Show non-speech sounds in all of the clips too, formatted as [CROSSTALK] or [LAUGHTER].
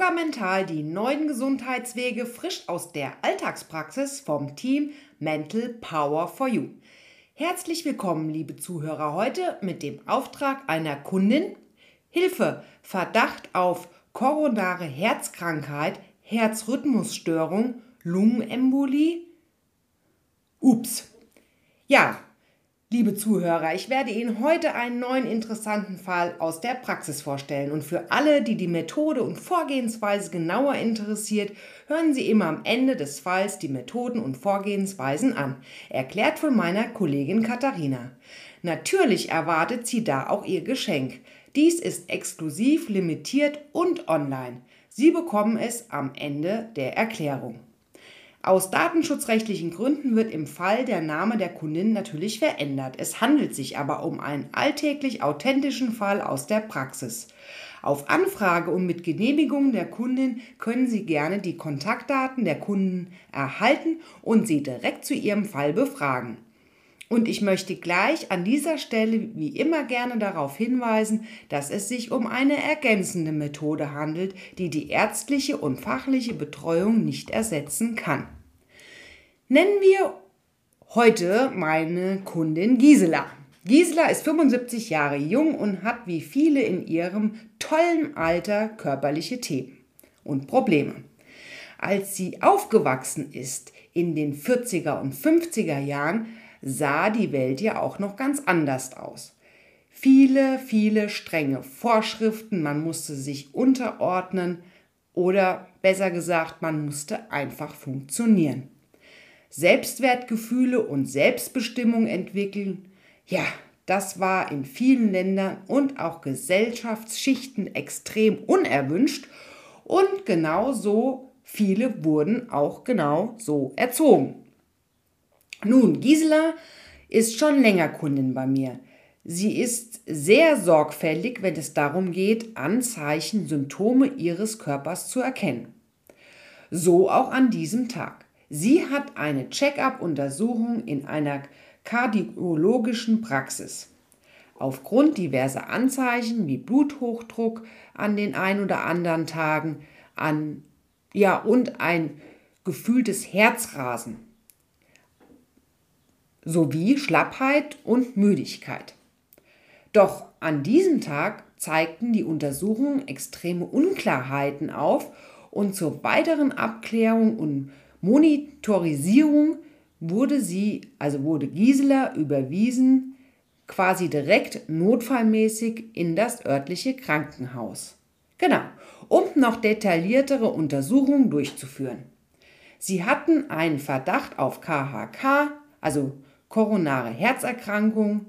Yoga Mental, die neuen Gesundheitswege frisch aus der Alltagspraxis vom Team Mental Power for You. Herzlich willkommen, liebe Zuhörer, heute mit dem Auftrag einer Kundin. Hilfe, Verdacht auf koronare Herzkrankheit, Herzrhythmusstörung, Lungenembolie. Ups. Ja, Liebe Zuhörer, ich werde Ihnen heute einen neuen interessanten Fall aus der Praxis vorstellen. Und für alle, die die Methode und Vorgehensweise genauer interessiert, hören Sie immer am Ende des Falls die Methoden und Vorgehensweisen an, erklärt von meiner Kollegin Katharina. Natürlich erwartet sie da auch ihr Geschenk. Dies ist exklusiv, limitiert und online. Sie bekommen es am Ende der Erklärung. Aus datenschutzrechtlichen Gründen wird im Fall der Name der Kundin natürlich verändert. Es handelt sich aber um einen alltäglich authentischen Fall aus der Praxis. Auf Anfrage und mit Genehmigung der Kundin können Sie gerne die Kontaktdaten der Kunden erhalten und sie direkt zu Ihrem Fall befragen. Und ich möchte gleich an dieser Stelle wie immer gerne darauf hinweisen, dass es sich um eine ergänzende Methode handelt, die die ärztliche und fachliche Betreuung nicht ersetzen kann. Nennen wir heute meine Kundin Gisela. Gisela ist 75 Jahre jung und hat wie viele in ihrem tollen Alter körperliche Themen und Probleme. Als sie aufgewachsen ist in den 40er und 50er Jahren, sah die Welt ja auch noch ganz anders aus. Viele, viele strenge Vorschriften, man musste sich unterordnen oder besser gesagt, man musste einfach funktionieren. Selbstwertgefühle und Selbstbestimmung entwickeln, ja, das war in vielen Ländern und auch Gesellschaftsschichten extrem unerwünscht und genauso viele wurden auch genau so erzogen. Nun, Gisela ist schon länger Kundin bei mir. Sie ist sehr sorgfältig, wenn es darum geht, Anzeichen, Symptome ihres Körpers zu erkennen. So auch an diesem Tag. Sie hat eine Check-up-Untersuchung in einer kardiologischen Praxis. Aufgrund diverser Anzeichen wie Bluthochdruck an den ein oder anderen Tagen an ja und ein gefühltes Herzrasen sowie Schlappheit und Müdigkeit. Doch an diesem Tag zeigten die Untersuchungen extreme Unklarheiten auf und zur weiteren Abklärung und Monitorisierung wurde sie, also wurde Gisela überwiesen, quasi direkt notfallmäßig in das örtliche Krankenhaus. Genau, um noch detailliertere Untersuchungen durchzuführen. Sie hatten einen Verdacht auf KHK, also koronare Herzerkrankung,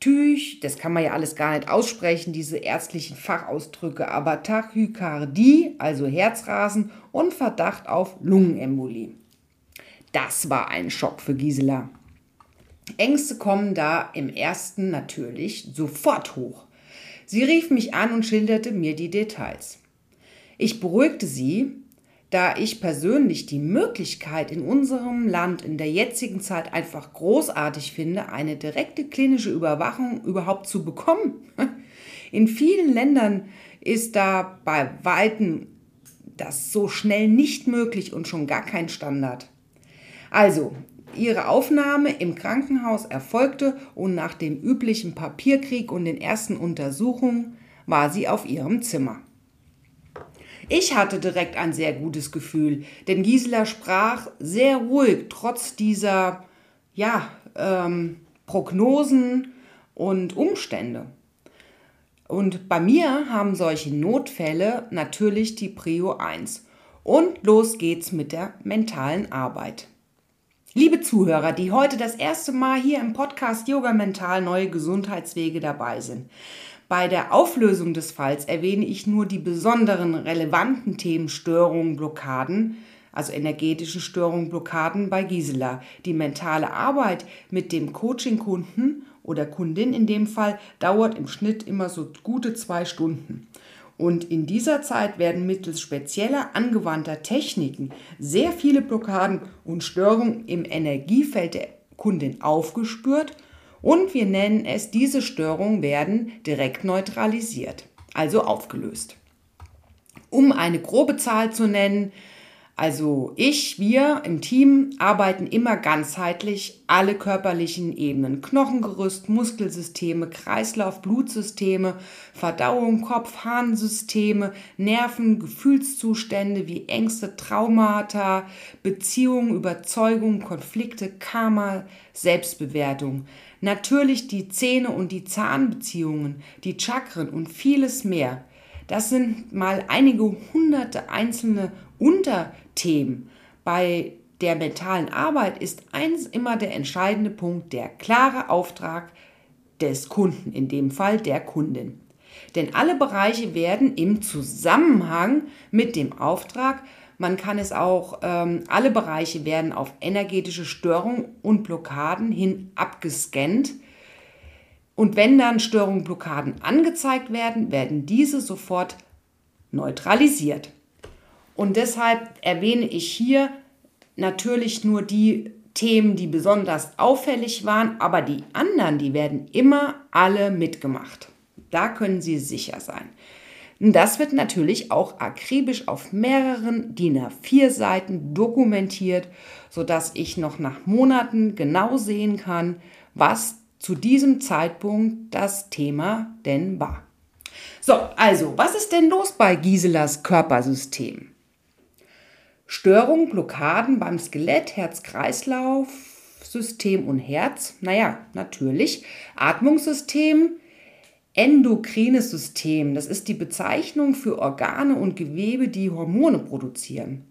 Tüch, das kann man ja alles gar nicht aussprechen, diese ärztlichen Fachausdrücke, aber Tachykardie, also Herzrasen und Verdacht auf Lungenembolie. Das war ein Schock für Gisela. Ängste kommen da im ersten natürlich sofort hoch. Sie rief mich an und schilderte mir die Details. Ich beruhigte sie, da ich persönlich die Möglichkeit in unserem Land in der jetzigen Zeit einfach großartig finde, eine direkte klinische Überwachung überhaupt zu bekommen. [LAUGHS] In vielen Ländern ist da bei weitem das so schnell nicht möglich und schon gar kein Standard. Also, ihre Aufnahme im Krankenhaus erfolgte und nach dem üblichen Papierkrieg und den ersten Untersuchungen war sie auf ihrem Zimmer. Ich hatte direkt ein sehr gutes Gefühl, denn Gisela sprach sehr ruhig, trotz dieser ja, ähm, Prognosen und Umstände. Und bei mir haben solche Notfälle natürlich die Prio 1. Und los geht's mit der mentalen Arbeit. Liebe Zuhörer, die heute das erste Mal hier im Podcast Yoga Mental Neue Gesundheitswege dabei sind. Bei der Auflösung des Falls erwähne ich nur die besonderen relevanten Themen Störungen, Blockaden, also energetische Störungen, Blockaden bei Gisela. Die mentale Arbeit mit dem Coaching-Kunden oder Kundin in dem Fall dauert im Schnitt immer so gute zwei Stunden. Und in dieser Zeit werden mittels spezieller angewandter Techniken sehr viele Blockaden und Störungen im Energiefeld der Kundin aufgespürt und wir nennen es, diese Störungen werden direkt neutralisiert, also aufgelöst. Um eine grobe Zahl zu nennen, also ich, wir im Team arbeiten immer ganzheitlich alle körperlichen Ebenen. Knochengerüst, Muskelsysteme, Kreislauf, Blutsysteme, Verdauung, Kopf, Harnsysteme, Nerven, Gefühlszustände wie Ängste, Traumata, Beziehungen, Überzeugungen, Konflikte, Karma, Selbstbewertung. Natürlich die Zähne und die Zahnbeziehungen, die Chakren und vieles mehr. Das sind mal einige hunderte einzelne Unterthemen. Bei der mentalen Arbeit ist eins immer der entscheidende Punkt, der klare Auftrag des Kunden, in dem Fall der Kundin. Denn alle Bereiche werden im Zusammenhang mit dem Auftrag, man kann es auch, ähm, alle Bereiche werden auf energetische Störungen und Blockaden hin abgescannt und wenn dann Störungen, Blockaden angezeigt werden, werden diese sofort neutralisiert. Und deshalb erwähne ich hier natürlich nur die Themen, die besonders auffällig waren, aber die anderen, die werden immer alle mitgemacht. Da können Sie sicher sein. Das wird natürlich auch akribisch auf mehreren DIN A4 Seiten dokumentiert, sodass ich noch nach Monaten genau sehen kann, was zu diesem Zeitpunkt das Thema denn war. So, also, was ist denn los bei Giselas Körpersystem? Störungen, Blockaden beim Skelett, Herz-Kreislauf, System und Herz. Naja, natürlich. Atmungssystem, endokrines System. Das ist die Bezeichnung für Organe und Gewebe, die Hormone produzieren.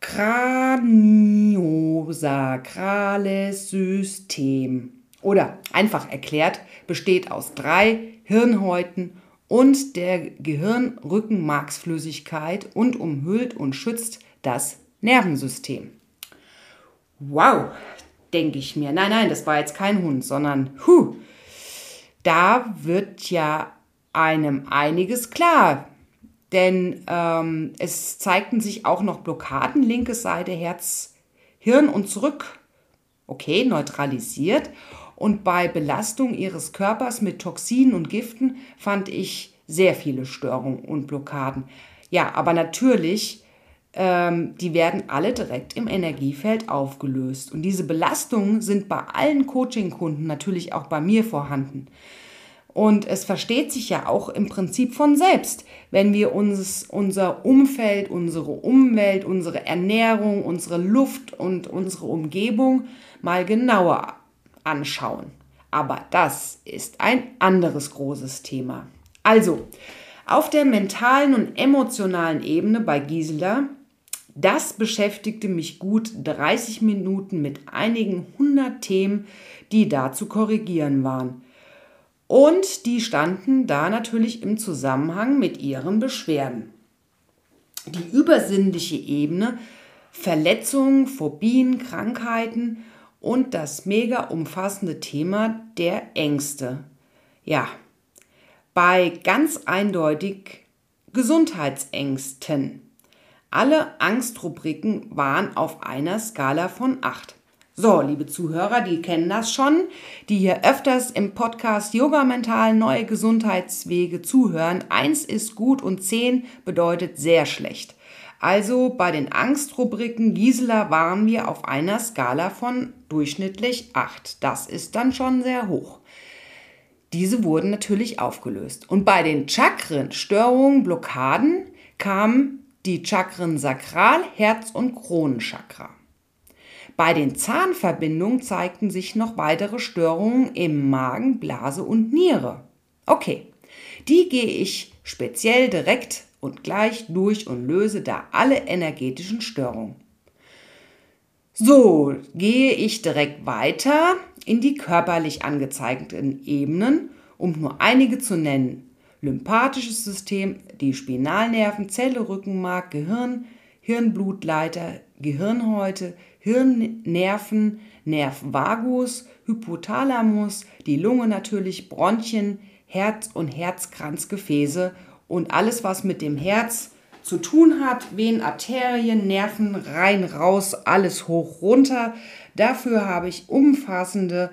Kraniosakrales System. Oder einfach erklärt, besteht aus drei Hirnhäuten und der Gehirnrückenmarksflüssigkeit und umhüllt und schützt das Nervensystem. Wow, denke ich mir. Nein, nein, das war jetzt kein Hund, sondern hu, da wird ja einem einiges klar, denn ähm, es zeigten sich auch noch Blockaden, linke Seite, Herz, Hirn und zurück. Okay, neutralisiert. Und bei Belastung ihres Körpers mit Toxinen und Giften fand ich sehr viele Störungen und Blockaden. Ja, aber natürlich, ähm, die werden alle direkt im Energiefeld aufgelöst. Und diese Belastungen sind bei allen Coaching-Kunden natürlich auch bei mir vorhanden. Und es versteht sich ja auch im Prinzip von selbst, wenn wir uns unser Umfeld, unsere Umwelt, unsere Ernährung, unsere Luft und unsere Umgebung mal genauer anschauen. Aber das ist ein anderes großes Thema. Also, auf der mentalen und emotionalen Ebene bei Gisela, das beschäftigte mich gut 30 Minuten mit einigen hundert Themen, die da zu korrigieren waren. Und die standen da natürlich im Zusammenhang mit ihren Beschwerden. Die übersinnliche Ebene, Verletzungen, Phobien, Krankheiten und das mega umfassende Thema der Ängste. Ja, bei ganz eindeutig Gesundheitsängsten. Alle Angstrubriken waren auf einer Skala von 8. So, liebe Zuhörer, die kennen das schon, die hier öfters im Podcast Yoga Mental neue Gesundheitswege zuhören. Eins ist gut und zehn bedeutet sehr schlecht. Also bei den Angstrubriken Gisela waren wir auf einer Skala von durchschnittlich acht. Das ist dann schon sehr hoch. Diese wurden natürlich aufgelöst. Und bei den Chakren, Störungen, Blockaden kamen die Chakren Sakral, Herz und Kronenchakra. Bei den Zahnverbindungen zeigten sich noch weitere Störungen im Magen, Blase und Niere. Okay, die gehe ich speziell direkt und gleich durch und löse da alle energetischen Störungen. So, gehe ich direkt weiter in die körperlich angezeigten Ebenen, um nur einige zu nennen. Lymphatisches System, die Spinalnerven, Zelle, Rückenmark, Gehirn, Hirnblutleiter, Gehirnhäute, Hirnnerven, Nerv vagus, Hypothalamus, die Lunge natürlich, Bronchien, Herz- und Herzkranzgefäße und alles, was mit dem Herz zu tun hat, Venen, Arterien, Nerven, rein, raus, alles hoch, runter. Dafür habe ich umfassende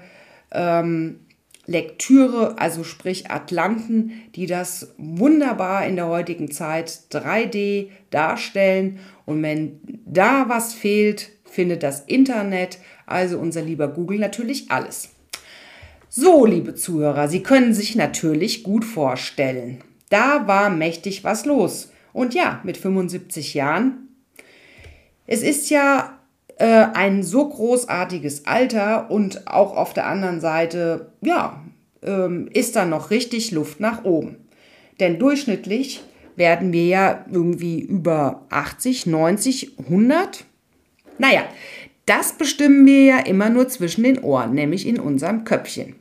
ähm, Lektüre, also sprich Atlanten, die das wunderbar in der heutigen Zeit 3D darstellen. Und wenn da was fehlt, findet das Internet, also unser lieber Google, natürlich alles. So, liebe Zuhörer, Sie können sich natürlich gut vorstellen. Da war mächtig was los. Und ja, mit 75 Jahren. Es ist ja äh, ein so großartiges Alter und auch auf der anderen Seite, ja, ähm, ist da noch richtig Luft nach oben. Denn durchschnittlich werden wir ja irgendwie über 80, 90, 100. Naja, das bestimmen wir ja immer nur zwischen den Ohren, nämlich in unserem Köpfchen.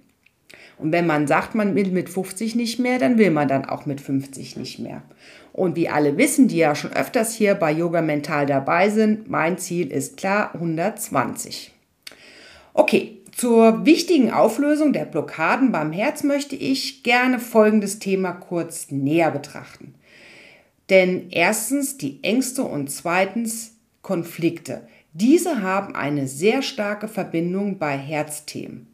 Und wenn man sagt, man will mit 50 nicht mehr, dann will man dann auch mit 50 nicht mehr. Und wie alle wissen, die ja schon öfters hier bei Yoga Mental dabei sind, mein Ziel ist klar 120. Okay, zur wichtigen Auflösung der Blockaden beim Herz möchte ich gerne folgendes Thema kurz näher betrachten. Denn erstens die Ängste und zweitens Konflikte. Diese haben eine sehr starke Verbindung bei Herzthemen.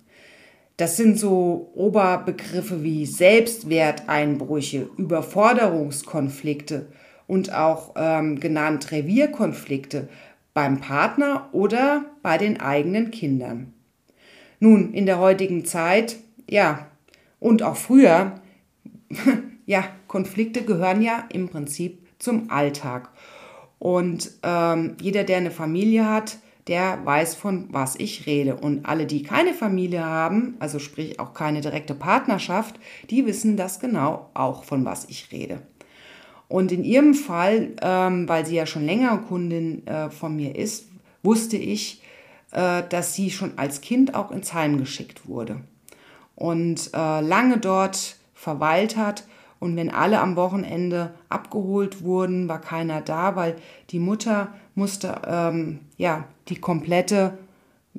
Das sind so Oberbegriffe wie Selbstwerteinbrüche, Überforderungskonflikte und auch ähm, genannt Revierkonflikte beim Partner oder bei den eigenen Kindern. Nun, in der heutigen Zeit, ja, und auch früher, [LAUGHS] ja, Konflikte gehören ja im Prinzip zum Alltag. Und ähm, jeder, der eine Familie hat, der weiß, von was ich rede. Und alle, die keine Familie haben, also sprich auch keine direkte Partnerschaft, die wissen das genau auch, von was ich rede. Und in ihrem Fall, ähm, weil sie ja schon länger Kundin äh, von mir ist, wusste ich, äh, dass sie schon als Kind auch ins Heim geschickt wurde und äh, lange dort verweilt hat. Und wenn alle am Wochenende abgeholt wurden, war keiner da, weil die Mutter musste ähm, ja die komplette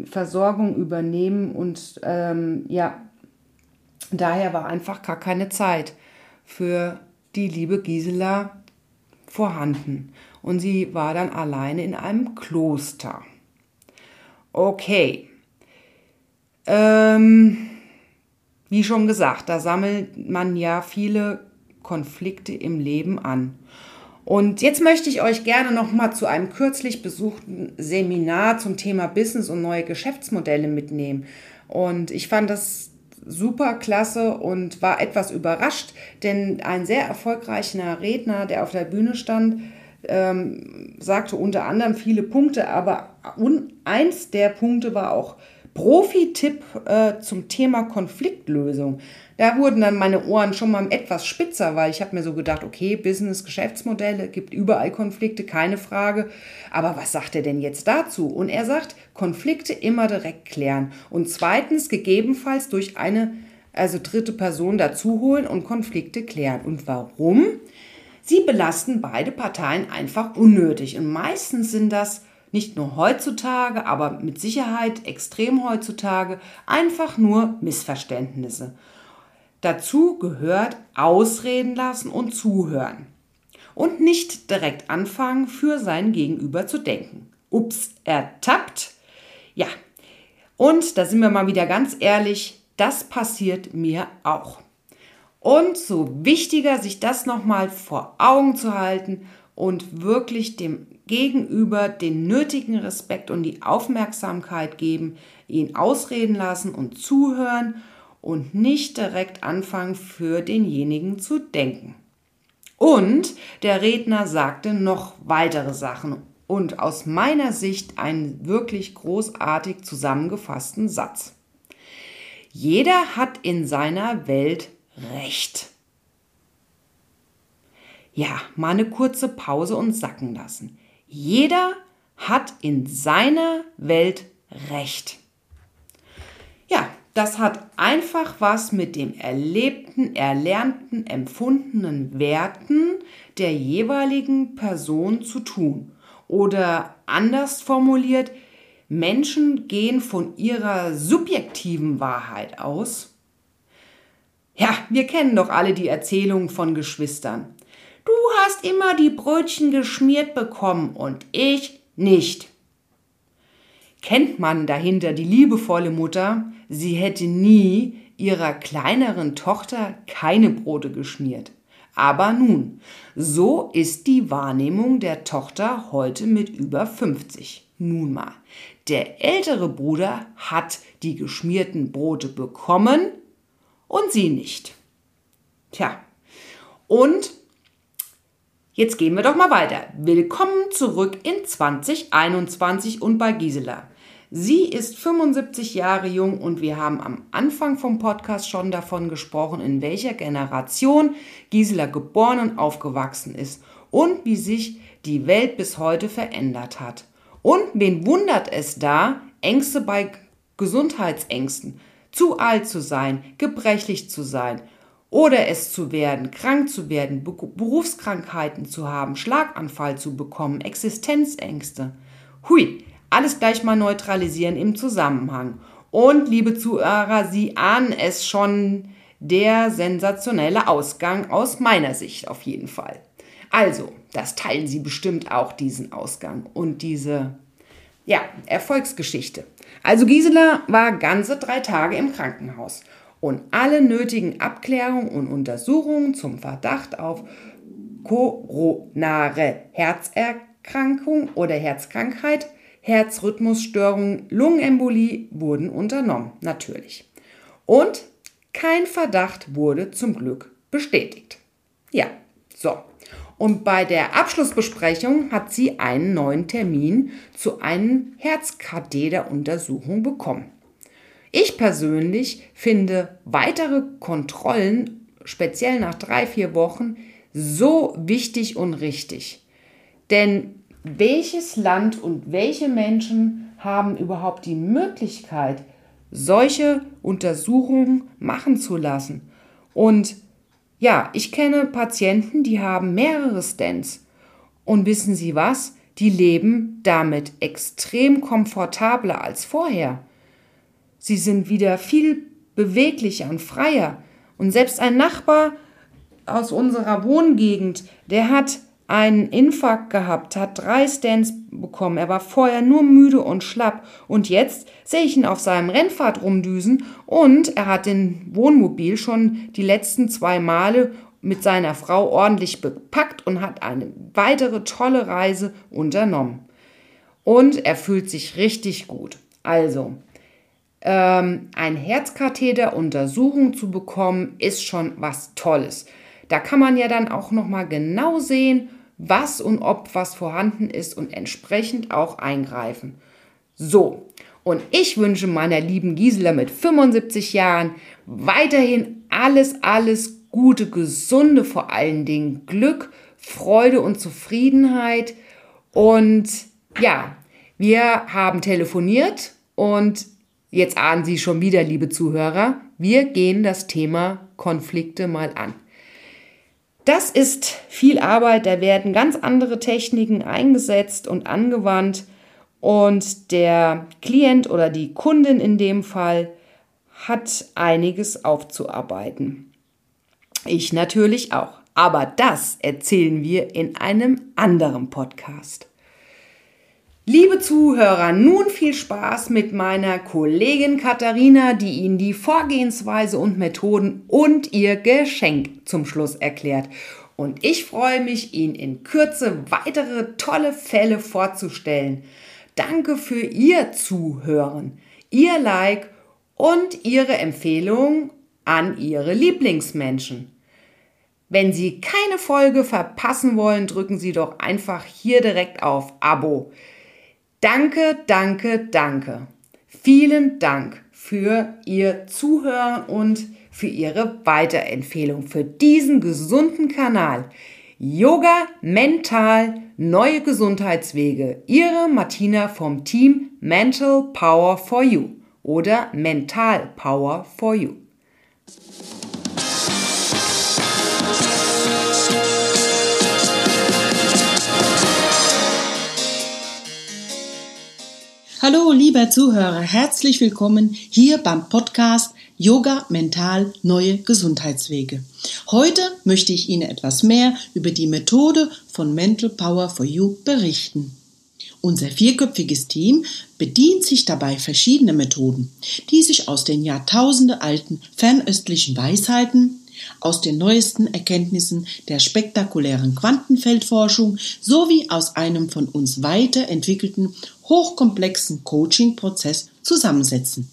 Versorgung übernehmen und ähm, ja, daher war einfach gar keine Zeit für die liebe Gisela vorhanden. Und sie war dann alleine in einem Kloster. Okay. Ähm, wie schon gesagt, da sammelt man ja viele Konflikte im Leben an. Und jetzt möchte ich euch gerne noch mal zu einem kürzlich besuchten Seminar zum Thema Business und neue Geschäftsmodelle mitnehmen. Und ich fand das super klasse und war etwas überrascht, denn ein sehr erfolgreicher Redner, der auf der Bühne stand, ähm, sagte unter anderem viele Punkte, aber eins der Punkte war auch Profi-Tipp äh, zum Thema Konfliktlösung. Da wurden dann meine Ohren schon mal etwas spitzer, weil ich habe mir so gedacht, okay, Business, Geschäftsmodelle, gibt überall Konflikte, keine Frage. Aber was sagt er denn jetzt dazu? Und er sagt, Konflikte immer direkt klären. Und zweitens, gegebenenfalls durch eine, also dritte Person dazu holen und Konflikte klären. Und warum? Sie belasten beide Parteien einfach unnötig. Und meistens sind das nicht nur heutzutage, aber mit Sicherheit extrem heutzutage einfach nur Missverständnisse. Dazu gehört Ausreden lassen und zuhören. Und nicht direkt anfangen, für sein Gegenüber zu denken. Ups, ertappt. Ja, und da sind wir mal wieder ganz ehrlich, das passiert mir auch. Und so wichtiger, sich das nochmal vor Augen zu halten und wirklich dem Gegenüber den nötigen Respekt und die Aufmerksamkeit geben, ihn ausreden lassen und zuhören und nicht direkt anfangen, für denjenigen zu denken. Und der Redner sagte noch weitere Sachen und aus meiner Sicht einen wirklich großartig zusammengefassten Satz. Jeder hat in seiner Welt Recht. Ja, mal eine kurze Pause und sacken lassen. Jeder hat in seiner Welt Recht. Ja, das hat einfach was mit dem erlebten, erlernten, empfundenen Werten der jeweiligen Person zu tun. Oder anders formuliert, Menschen gehen von ihrer subjektiven Wahrheit aus. Ja, wir kennen doch alle die Erzählungen von Geschwistern. Du hast immer die Brötchen geschmiert bekommen und ich nicht. Kennt man dahinter die liebevolle Mutter, sie hätte nie ihrer kleineren Tochter keine Brote geschmiert. Aber nun, so ist die Wahrnehmung der Tochter heute mit über 50. Nun mal, der ältere Bruder hat die geschmierten Brote bekommen und sie nicht. Tja, und jetzt gehen wir doch mal weiter. Willkommen zurück in 2021 und bei Gisela. Sie ist 75 Jahre jung und wir haben am Anfang vom Podcast schon davon gesprochen, in welcher Generation Gisela geboren und aufgewachsen ist und wie sich die Welt bis heute verändert hat. Und wen wundert es da? Ängste bei Gesundheitsängsten. Zu alt zu sein, gebrechlich zu sein oder es zu werden, krank zu werden, Berufskrankheiten zu haben, Schlaganfall zu bekommen, Existenzängste. Hui, alles gleich mal neutralisieren im Zusammenhang. Und liebe Zuhörer, Sie ahnen es schon, der sensationelle Ausgang aus meiner Sicht auf jeden Fall. Also, das teilen Sie bestimmt auch, diesen Ausgang und diese, ja, Erfolgsgeschichte. Also Gisela war ganze drei Tage im Krankenhaus und alle nötigen Abklärungen und Untersuchungen zum Verdacht auf koronare Herzerkrankung oder Herzkrankheit Herzrhythmusstörungen, Lungenembolie wurden unternommen, natürlich. Und kein Verdacht wurde zum Glück bestätigt. Ja, so. Und bei der Abschlussbesprechung hat sie einen neuen Termin zu einer Herzkatheteruntersuchung bekommen. Ich persönlich finde weitere Kontrollen, speziell nach drei, vier Wochen, so wichtig und richtig. Denn welches Land und welche Menschen haben überhaupt die Möglichkeit, solche Untersuchungen machen zu lassen. Und ja, ich kenne Patienten, die haben mehrere Stents. Und wissen Sie was? Die leben damit extrem komfortabler als vorher. Sie sind wieder viel beweglicher und freier. Und selbst ein Nachbar aus unserer Wohngegend, der hat einen Infarkt gehabt, hat drei Stands bekommen. Er war vorher nur müde und schlapp. Und jetzt sehe ich ihn auf seinem Rennfahrt rumdüsen und er hat den Wohnmobil schon die letzten zwei Male mit seiner Frau ordentlich bepackt und hat eine weitere tolle Reise unternommen. Und er fühlt sich richtig gut. Also, ähm, ein Herzkatheter-Untersuchung zu bekommen, ist schon was Tolles. Da kann man ja dann auch noch mal genau sehen, was und ob was vorhanden ist und entsprechend auch eingreifen. So, und ich wünsche meiner lieben Gisela mit 75 Jahren weiterhin alles, alles Gute, Gesunde, vor allen Dingen Glück, Freude und Zufriedenheit. Und ja, wir haben telefoniert und jetzt ahnen Sie schon wieder, liebe Zuhörer, wir gehen das Thema Konflikte mal an. Das ist viel Arbeit, da werden ganz andere Techniken eingesetzt und angewandt und der Klient oder die Kundin in dem Fall hat einiges aufzuarbeiten. Ich natürlich auch. Aber das erzählen wir in einem anderen Podcast. Liebe Zuhörer, nun viel Spaß mit meiner Kollegin Katharina, die Ihnen die Vorgehensweise und Methoden und ihr Geschenk zum Schluss erklärt. Und ich freue mich, Ihnen in Kürze weitere tolle Fälle vorzustellen. Danke für Ihr Zuhören, Ihr Like und Ihre Empfehlung an Ihre Lieblingsmenschen. Wenn Sie keine Folge verpassen wollen, drücken Sie doch einfach hier direkt auf Abo. Danke, danke, danke. Vielen Dank für Ihr Zuhören und für Ihre Weiterempfehlung für diesen gesunden Kanal. Yoga mental neue Gesundheitswege. Ihre Martina vom Team Mental Power for You oder Mental Power for You. Hallo, lieber Zuhörer, herzlich willkommen hier beim Podcast Yoga Mental Neue Gesundheitswege. Heute möchte ich Ihnen etwas mehr über die Methode von Mental Power for You berichten. Unser vierköpfiges Team bedient sich dabei verschiedener Methoden, die sich aus den Jahrtausende alten fernöstlichen Weisheiten, aus den neuesten Erkenntnissen der spektakulären Quantenfeldforschung sowie aus einem von uns weiterentwickelten hochkomplexen Coaching-Prozess zusammensetzen.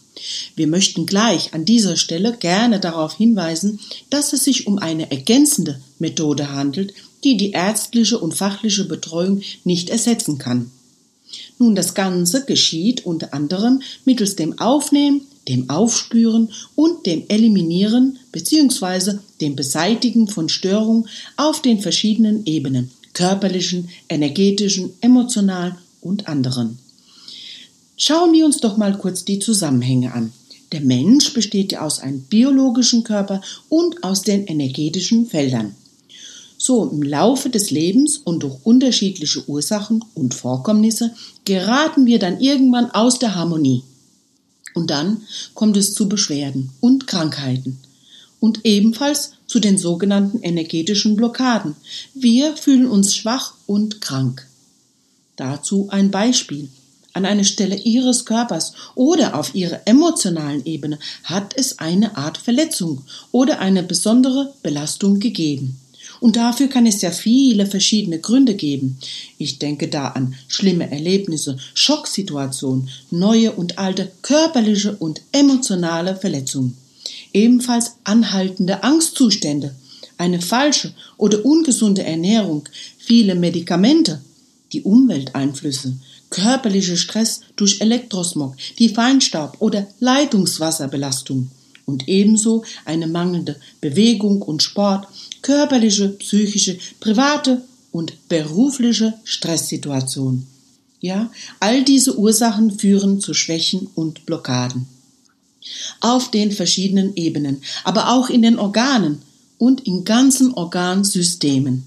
Wir möchten gleich an dieser Stelle gerne darauf hinweisen, dass es sich um eine ergänzende Methode handelt, die die ärztliche und fachliche Betreuung nicht ersetzen kann. Nun, das Ganze geschieht unter anderem mittels dem Aufnehmen, dem Aufspüren und dem Eliminieren bzw. dem Beseitigen von Störungen auf den verschiedenen Ebenen körperlichen, energetischen, emotionalen und anderen. Schauen wir uns doch mal kurz die Zusammenhänge an. Der Mensch besteht ja aus einem biologischen Körper und aus den energetischen Feldern. So im Laufe des Lebens und durch unterschiedliche Ursachen und Vorkommnisse geraten wir dann irgendwann aus der Harmonie. Und dann kommt es zu Beschwerden und Krankheiten und ebenfalls zu den sogenannten energetischen Blockaden. Wir fühlen uns schwach und krank. Dazu ein Beispiel. An einer Stelle Ihres Körpers oder auf Ihrer emotionalen Ebene hat es eine Art Verletzung oder eine besondere Belastung gegeben. Und dafür kann es ja viele verschiedene Gründe geben. Ich denke da an schlimme Erlebnisse, Schocksituationen, neue und alte körperliche und emotionale Verletzungen. Ebenfalls anhaltende Angstzustände, eine falsche oder ungesunde Ernährung, viele Medikamente, die Umwelteinflüsse, körperlicher Stress durch Elektrosmog, die Feinstaub oder Leitungswasserbelastung und ebenso eine mangelnde Bewegung und Sport, körperliche, psychische, private und berufliche Stresssituation. Ja, all diese Ursachen führen zu Schwächen und Blockaden. Auf den verschiedenen Ebenen, aber auch in den Organen und in ganzen Organsystemen.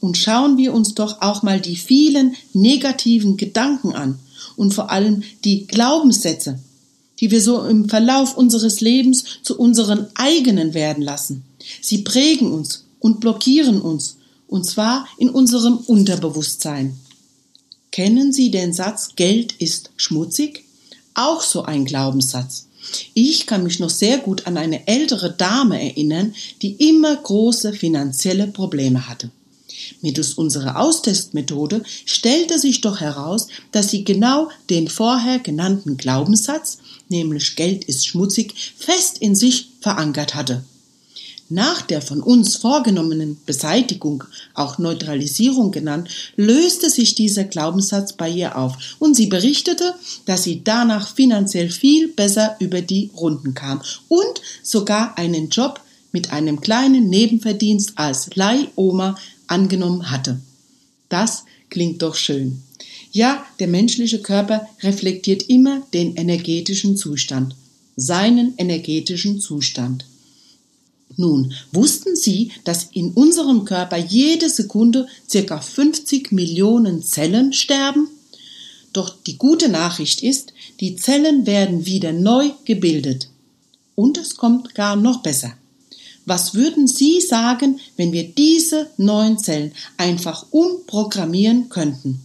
Und schauen wir uns doch auch mal die vielen negativen Gedanken an und vor allem die Glaubenssätze, die wir so im Verlauf unseres Lebens zu unseren eigenen werden lassen. Sie prägen uns und blockieren uns, und zwar in unserem Unterbewusstsein. Kennen Sie den Satz Geld ist schmutzig? Auch so ein Glaubenssatz. Ich kann mich noch sehr gut an eine ältere Dame erinnern, die immer große finanzielle Probleme hatte. Mittels unserer Austestmethode stellte sich doch heraus, dass sie genau den vorher genannten Glaubenssatz, nämlich Geld ist schmutzig, fest in sich verankert hatte. Nach der von uns vorgenommenen Beseitigung, auch Neutralisierung genannt, löste sich dieser Glaubenssatz bei ihr auf und sie berichtete, dass sie danach finanziell viel besser über die Runden kam und sogar einen Job mit einem kleinen Nebenverdienst als Leihoma angenommen hatte. Das klingt doch schön. Ja, der menschliche Körper reflektiert immer den energetischen Zustand, seinen energetischen Zustand. Nun, wussten Sie, dass in unserem Körper jede Sekunde circa 50 Millionen Zellen sterben? Doch die gute Nachricht ist, die Zellen werden wieder neu gebildet. Und es kommt gar noch besser. Was würden Sie sagen, wenn wir diese neuen Zellen einfach umprogrammieren könnten?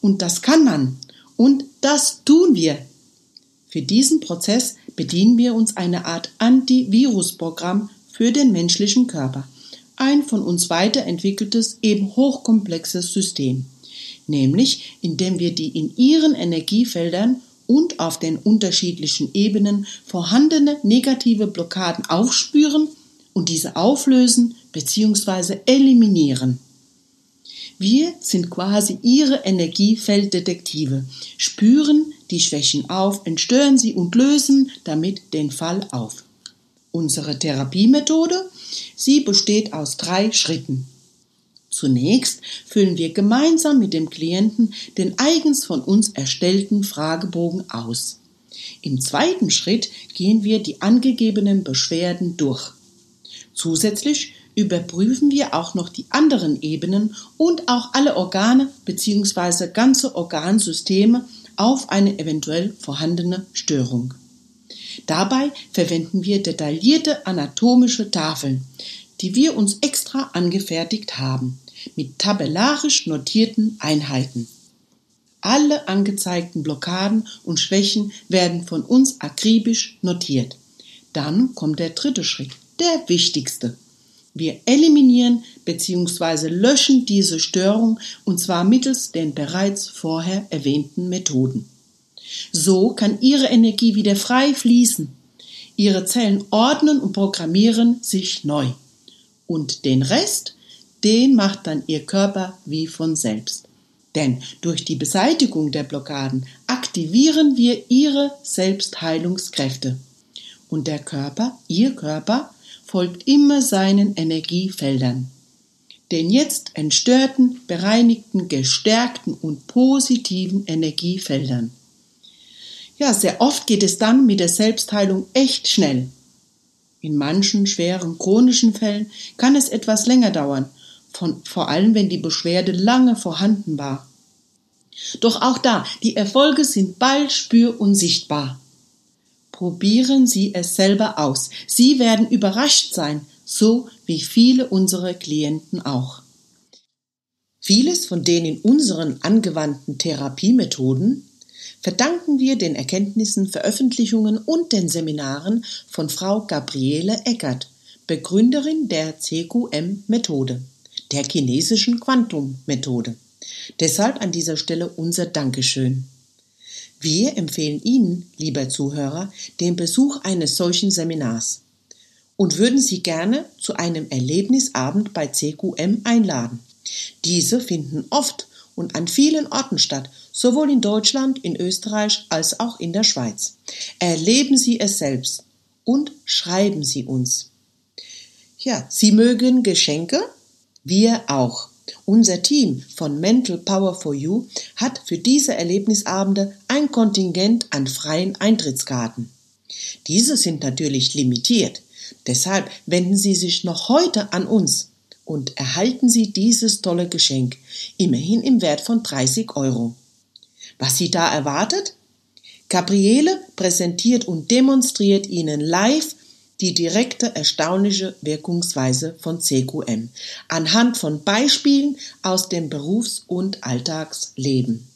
Und das kann man. Und das tun wir. Für diesen Prozess bedienen wir uns einer Art Antivirusprogramm für den menschlichen Körper. Ein von uns weiterentwickeltes, eben hochkomplexes System. Nämlich, indem wir die in ihren Energiefeldern und auf den unterschiedlichen Ebenen vorhandene negative Blockaden aufspüren und diese auflösen bzw. eliminieren. Wir sind quasi ihre Energiefelddetektive, spüren die Schwächen auf, entstören sie und lösen damit den Fall auf. Unsere Therapiemethode, sie besteht aus drei Schritten. Zunächst füllen wir gemeinsam mit dem Klienten den eigens von uns erstellten Fragebogen aus. Im zweiten Schritt gehen wir die angegebenen Beschwerden durch. Zusätzlich überprüfen wir auch noch die anderen Ebenen und auch alle Organe bzw. ganze Organsysteme auf eine eventuell vorhandene Störung. Dabei verwenden wir detaillierte anatomische Tafeln, die wir uns extra angefertigt haben, mit tabellarisch notierten Einheiten. Alle angezeigten Blockaden und Schwächen werden von uns akribisch notiert. Dann kommt der dritte Schritt, der wichtigste. Wir eliminieren bzw. löschen diese Störung und zwar mittels den bereits vorher erwähnten Methoden. So kann Ihre Energie wieder frei fließen. Ihre Zellen ordnen und programmieren sich neu. Und den Rest, den macht dann Ihr Körper wie von selbst. Denn durch die Beseitigung der Blockaden aktivieren wir ihre Selbstheilungskräfte. Und der Körper, Ihr Körper, folgt immer seinen Energiefeldern. Den jetzt entstörten, bereinigten, gestärkten und positiven Energiefeldern. Ja, sehr oft geht es dann mit der Selbstheilung echt schnell. In manchen schweren chronischen Fällen kann es etwas länger dauern von, vor allem wenn die Beschwerde lange vorhanden war. Doch auch da, die Erfolge sind bald spür- und sichtbar. Probieren Sie es selber aus. Sie werden überrascht sein, so wie viele unserer Klienten auch. Vieles von den in unseren angewandten Therapiemethoden verdanken wir den Erkenntnissen, Veröffentlichungen und den Seminaren von Frau Gabriele Eckert, Begründerin der CQM-Methode der chinesischen Quantum-Methode. Deshalb an dieser Stelle unser Dankeschön. Wir empfehlen Ihnen, lieber Zuhörer, den Besuch eines solchen Seminars und würden Sie gerne zu einem Erlebnisabend bei CQM einladen. Diese finden oft und an vielen Orten statt, sowohl in Deutschland, in Österreich als auch in der Schweiz. Erleben Sie es selbst und schreiben Sie uns. Ja, Sie mögen Geschenke wir auch. Unser Team von Mental Power for You hat für diese Erlebnisabende ein Kontingent an freien Eintrittskarten. Diese sind natürlich limitiert. Deshalb wenden Sie sich noch heute an uns und erhalten Sie dieses tolle Geschenk, immerhin im Wert von 30 Euro. Was Sie da erwartet? Gabriele präsentiert und demonstriert Ihnen live die direkte erstaunliche Wirkungsweise von CQM anhand von Beispielen aus dem Berufs- und Alltagsleben.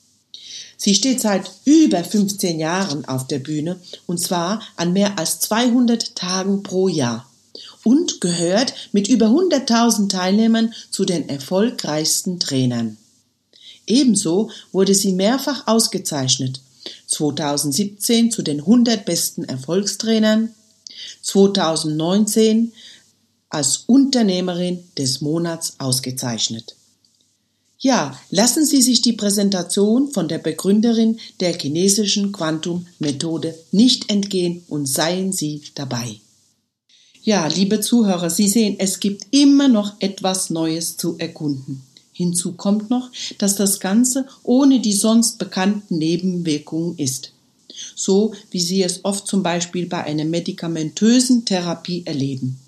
Sie steht seit über 15 Jahren auf der Bühne und zwar an mehr als 200 Tagen pro Jahr und gehört mit über 100.000 Teilnehmern zu den erfolgreichsten Trainern. Ebenso wurde sie mehrfach ausgezeichnet. 2017 zu den 100 besten Erfolgstrainern, 2019 als Unternehmerin des Monats ausgezeichnet. Ja, lassen Sie sich die Präsentation von der Begründerin der chinesischen Quantum-Methode nicht entgehen und seien Sie dabei. Ja, liebe Zuhörer, Sie sehen, es gibt immer noch etwas Neues zu erkunden. Hinzu kommt noch, dass das Ganze ohne die sonst bekannten Nebenwirkungen ist so wie Sie es oft zum Beispiel bei einer medikamentösen Therapie erleben.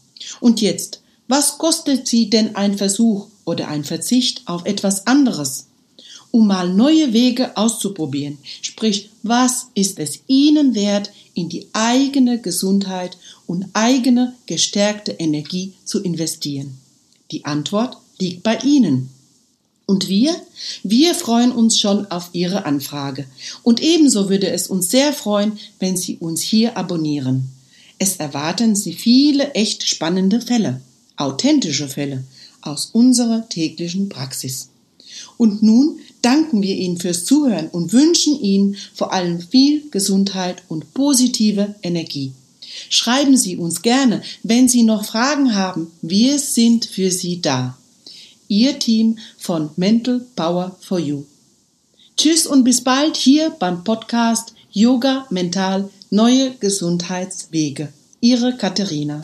Und jetzt, was kostet Sie denn ein Versuch oder ein Verzicht auf etwas anderes? Um mal neue Wege auszuprobieren, sprich, was ist es Ihnen wert, in die eigene Gesundheit und eigene gestärkte Energie zu investieren? Die Antwort liegt bei Ihnen. Und wir? Wir freuen uns schon auf Ihre Anfrage. Und ebenso würde es uns sehr freuen, wenn Sie uns hier abonnieren. Es erwarten Sie viele echt spannende Fälle, authentische Fälle aus unserer täglichen Praxis. Und nun danken wir Ihnen fürs Zuhören und wünschen Ihnen vor allem viel Gesundheit und positive Energie. Schreiben Sie uns gerne, wenn Sie noch Fragen haben. Wir sind für Sie da. Ihr Team von Mental Power for You. Tschüss und bis bald hier beim Podcast Yoga Mental Neue Gesundheitswege. Ihre Katharina.